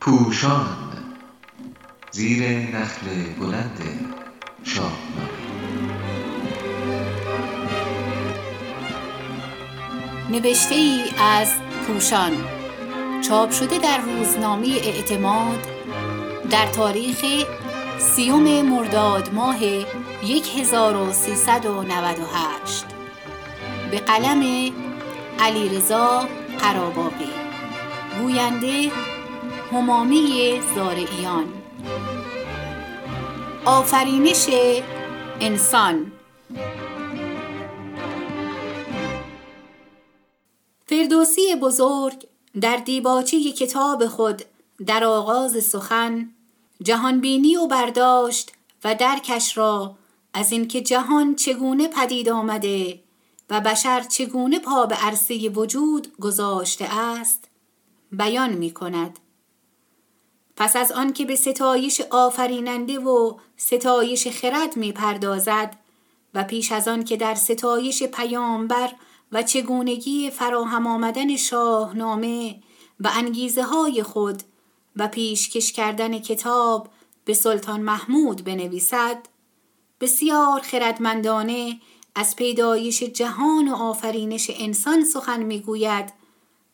پوشان زیر نخل بلند شاهنامه. نوشته ای از پوشان. چاپ شده در روزنامه اعتماد در تاریخ سیوم مرداد ماه 1398 به قلم علیرضا قراباقی. گوینده همامی زارعیان آفرینش انسان فردوسی بزرگ در دیباچه کتاب خود در آغاز سخن جهانبینی و برداشت و درکش را از اینکه جهان چگونه پدید آمده و بشر چگونه پا به عرصه وجود گذاشته است بیان می کند. پس از آنکه به ستایش آفریننده و ستایش خرد می پردازد و پیش از آن که در ستایش پیامبر و چگونگی فراهم آمدن شاهنامه و انگیزه های خود و پیشکش کردن کتاب به سلطان محمود بنویسد بسیار خردمندانه از پیدایش جهان و آفرینش انسان سخن می‌گوید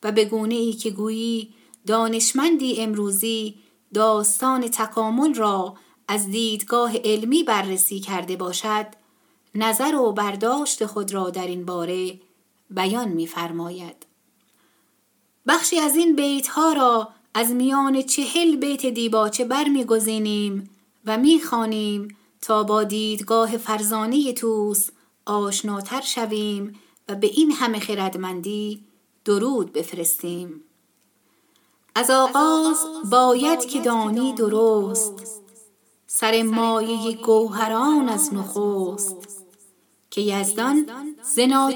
و به گونه ای که گویی دانشمندی امروزی داستان تکامل را از دیدگاه علمی بررسی کرده باشد نظر و برداشت خود را در این باره بیان می‌فرماید. بخشی از این بیت ها را از میان چهل بیت دیباچه برمیگزینیم و می‌خوانیم تا با دیدگاه فرزانه توس آشناتر شویم و به این همه خردمندی درود بفرستیم. از آغاز باید که دانی درست سر مایه گوهران از نخست که یزدان زنا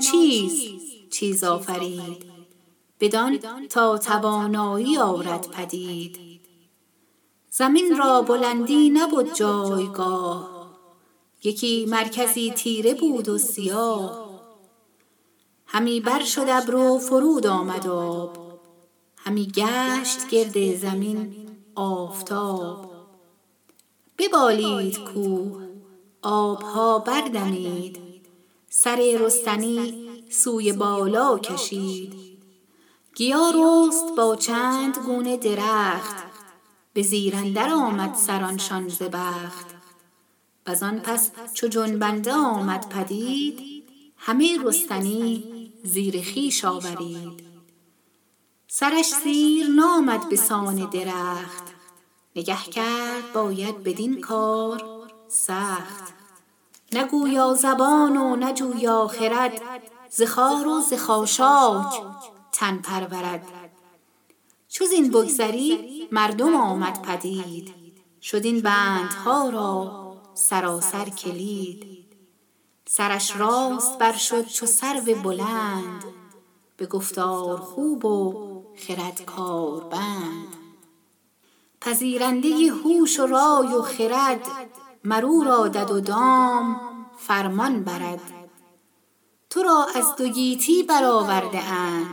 چیز آفرید بدان تا توانایی آورد پدید. زمین را بلندی نبود جایگاه یکی مرکزی تیره بود و سیاه. همی بر شد ابر فرود آمد آب. همی گشت گرد زمین آفتاب. ببالید کوه آبها بردمید. سر رستنی سوی بالا کشید. گیا رست با چند گونه درخت. به زیر اندر آمد سرانشان ز بخت. پس چو جنبنده آمد پدید همه رستنی زیر خویش آورید. سرش زیر نامد به سان درخت. نگه کرد باید بدین کار سخت. نه گویا زبان و نه جویا خرد ز و ز تن پرورد. چو زین بگذری مردم آمد پدید. شد این بندها را سراسر کلید. سرش راست بر شد چو سرو بلند. به گفتار خوب و خرد کاربند پذیرنده هوش و رای و خرد مر او را دد و دام فرمان برد. تو را از دو گیتی برآورده اند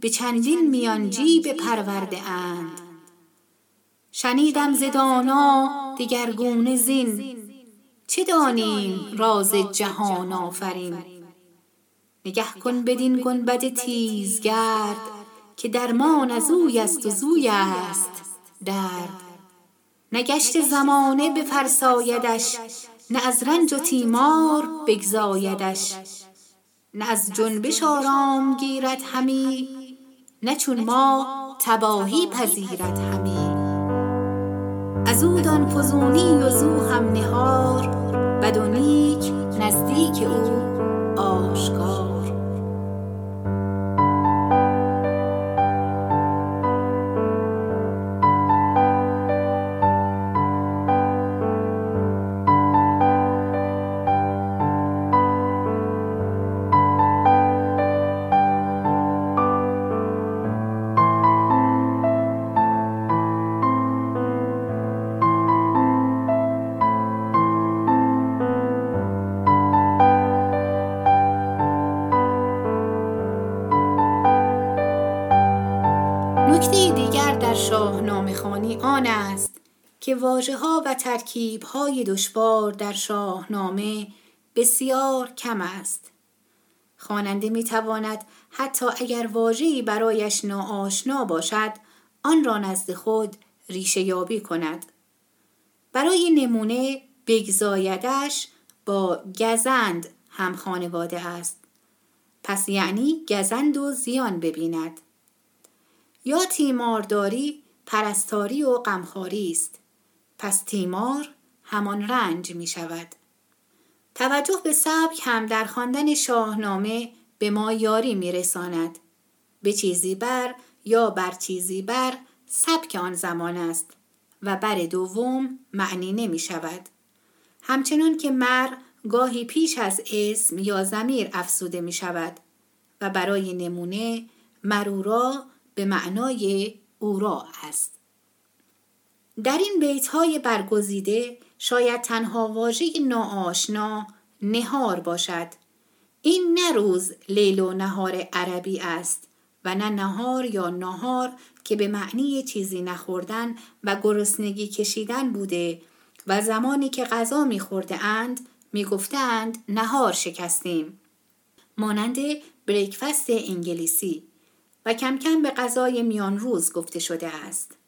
به چندین میانجی بپرورده اند. شنیدم ز دانا دگرگونه زین چه دانیم راز جهان آفرین؟ نگه کن بدین گنبد تیزگرد که درمان از اوی است و زوی است. درد. نه گشت زمانه بفرسایدش نه از رنج و تیمار بگزایدش. نه از جنبش آرام گیرد همی نه چون ما تباهی پذیرد همی. از او دان فزونی و زو هم نهار بد نزدیک او. که واجه ها و ترکیب های دشوار در شاهنامه بسیار کم است. خواننده می تواند حتی اگر واژه‌ای برایش ناآشنا باشد آن را نزد خود ریشه یابی کند. برای نمونه بگزایدش با گزند هم خانواده است. پس یعنی گزند و زیان ببیند. یا تیمارداری پرستاری و غمخواری است. پس تیمار همان رنج می شود. توجه به سبک هم در خواندن شاهنامه به ما یاری می رساند. به چیزی بر یا بر چیزی بر سبک آن زمان است و بر دوم معنی نمی شود. همچنان که مر گاهی پیش از اسم یا زمیر افسوده می شود و برای نمونه مرورا به معنای اورا است. در این بیت های برگزیده شاید تنها واژه ناآشنا نهار باشد. این نه روز لیل و نهار عربی است و نه نهار یا نهار که به معنی چیزی نخوردن و گرسنگی کشیدن بوده و زمانی که غذا میخورده اند می‌گفتند نهار شکستیم. مانند بریکفست انگلیسی و کم کم به غذای میان روز گفته شده است.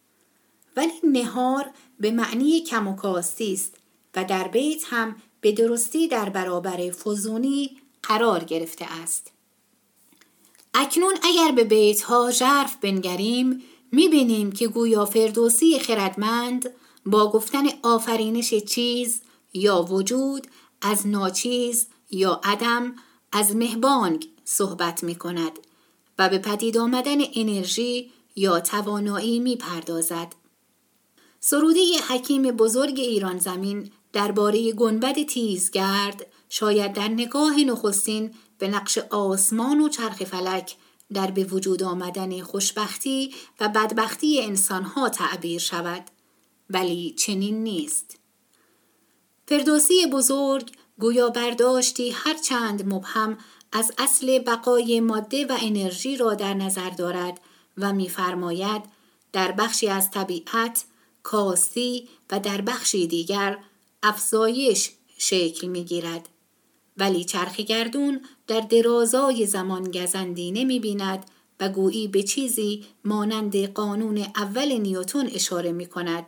ولی نهار به معنی کم و کاستی است و در بیت هم به درستی در برابر فزونی قرار گرفته است. اکنون اگر به بیت ها ژرف بنگریم می‌بینیم که گویا فردوسی خردمند با گفتن آفرینش چیز یا وجود از ناچیز یا عدم از مهبانگ صحبت می کند و به پدید آمدن انرژی یا توانایی می پردازد. سروده حکیم بزرگ ایران زمین درباره گنبد تیزگرد شاید در نگاه نخستین به نقش آسمان و چرخ فلک در به وجود آمدن خوشبختی و بدبختی انسانها تعبیر شود. ولی چنین نیست. فردوسی بزرگ گویا برداشتی هر چند مبهم از اصل بقای ماده و انرژی را در نظر دارد و می‌فرماید در بخشی از طبیعت کاستی و در بخشی دیگر افزایش شکل می گیرد. ولی چرخگردون در درازای زمان گزندی نمی بیند و گویی به چیزی مانند قانون اول نیوتون اشاره می کند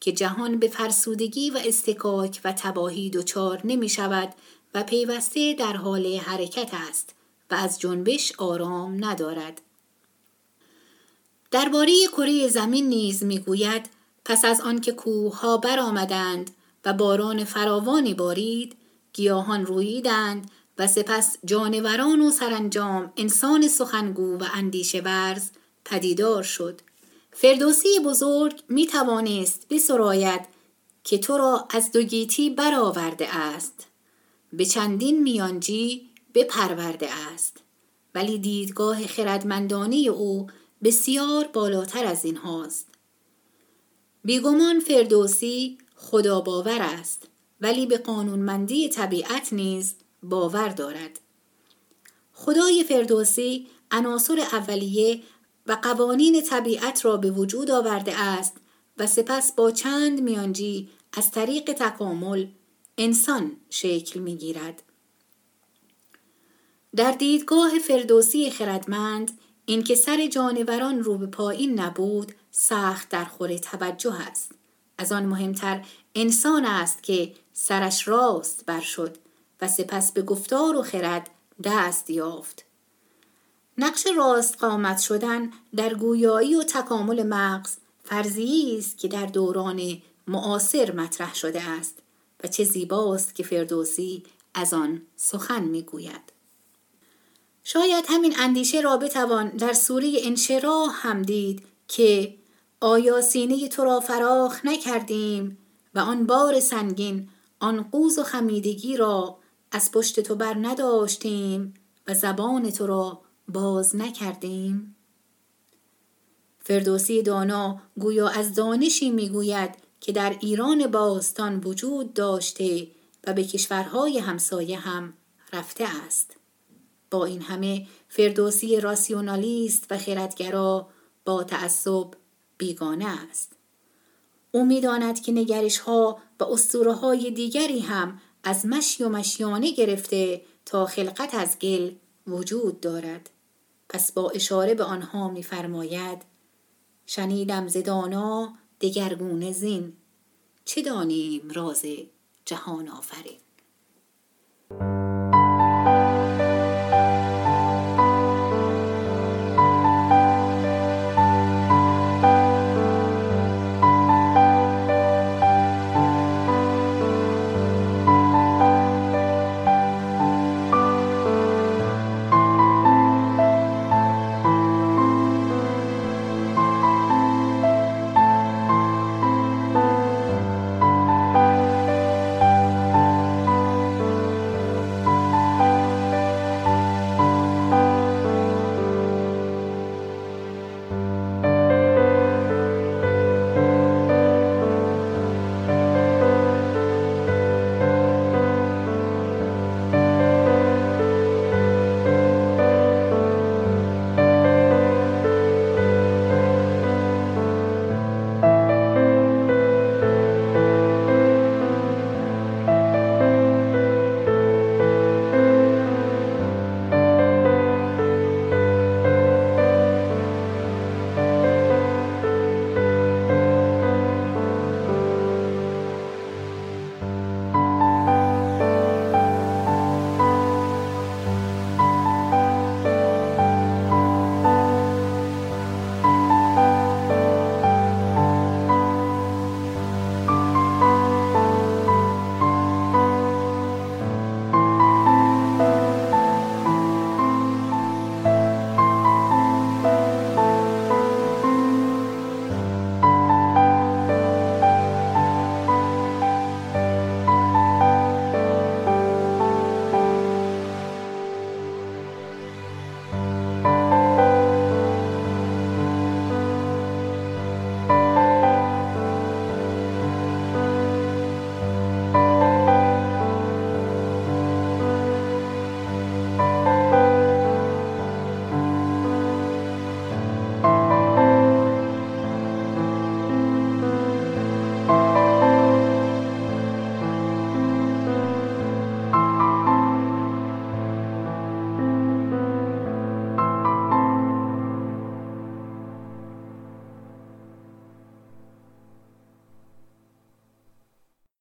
که جهان به فرسودگی و استکاک و تباهی دچار نمی شود و پیوسته در حال حرکت است و از جنبش آرام ندارد. درباره کره زمین نیز می‌گوید پس از آنکه کوهها برآمدند و باران فراوانی بارید گیاهان رویدند و سپس جانوران و سرانجام انسان سخنگو و اندیشه ورز پدیدار شد. فردوسی بزرگ می توانست بسراید که تو را از دو گیتی برآورده است. به چندین میانجی بپرورده است. ولی دیدگاه خردمندانه او بسیار بالاتر از این هاست. بیگمان فردوسی خدا باور است ولی به قانونمندی طبیعت نیز باور دارد خدای فردوسی عناصر اولیه و قوانین طبیعت را به وجود آورده است و سپس با چند میانجی از طریق تکامل انسان شکل می گیرد. در دیدگاه فردوسی خردمند اینکه سر جانوران رو به پایین نبود سخت در خور توجه است. از آن مهمتر انسان است که سرش راست بر شد و سپس به گفتار و خرد دست یافت. نقش راست قامت شدن در گویایی و تکامل مغز فرضی است که در دوران معاصر مطرح شده است و چه زیباست که فردوسی از آن سخن می‌گوید. شاید همین اندیشه را بتوان در سوره انشراح هم دید که آیا سینه تو را فراخ نکردیم و آن بار سنگین آن قوز و خمیدگی را از پشت تو بر نداشتیم و زبان تو را باز نکردیم؟ فردوسی دانا گویا از دانشی می‌گوید که در ایران باستان وجود داشته و به کشورهای همسایه هم رفته است. با این همه فردوسی راسیونالیست و خردگرا با تعصب بیگانه است. او می‌داند که نگرش ها و اسطوره های دیگری هم از مشی و مشیانه گرفته تا خلقت از گل وجود دارد. پس با اشاره به آنها میفرماید شنیدم زدانا دگرگونه زین. چه دانیم راز جهان آفرین؟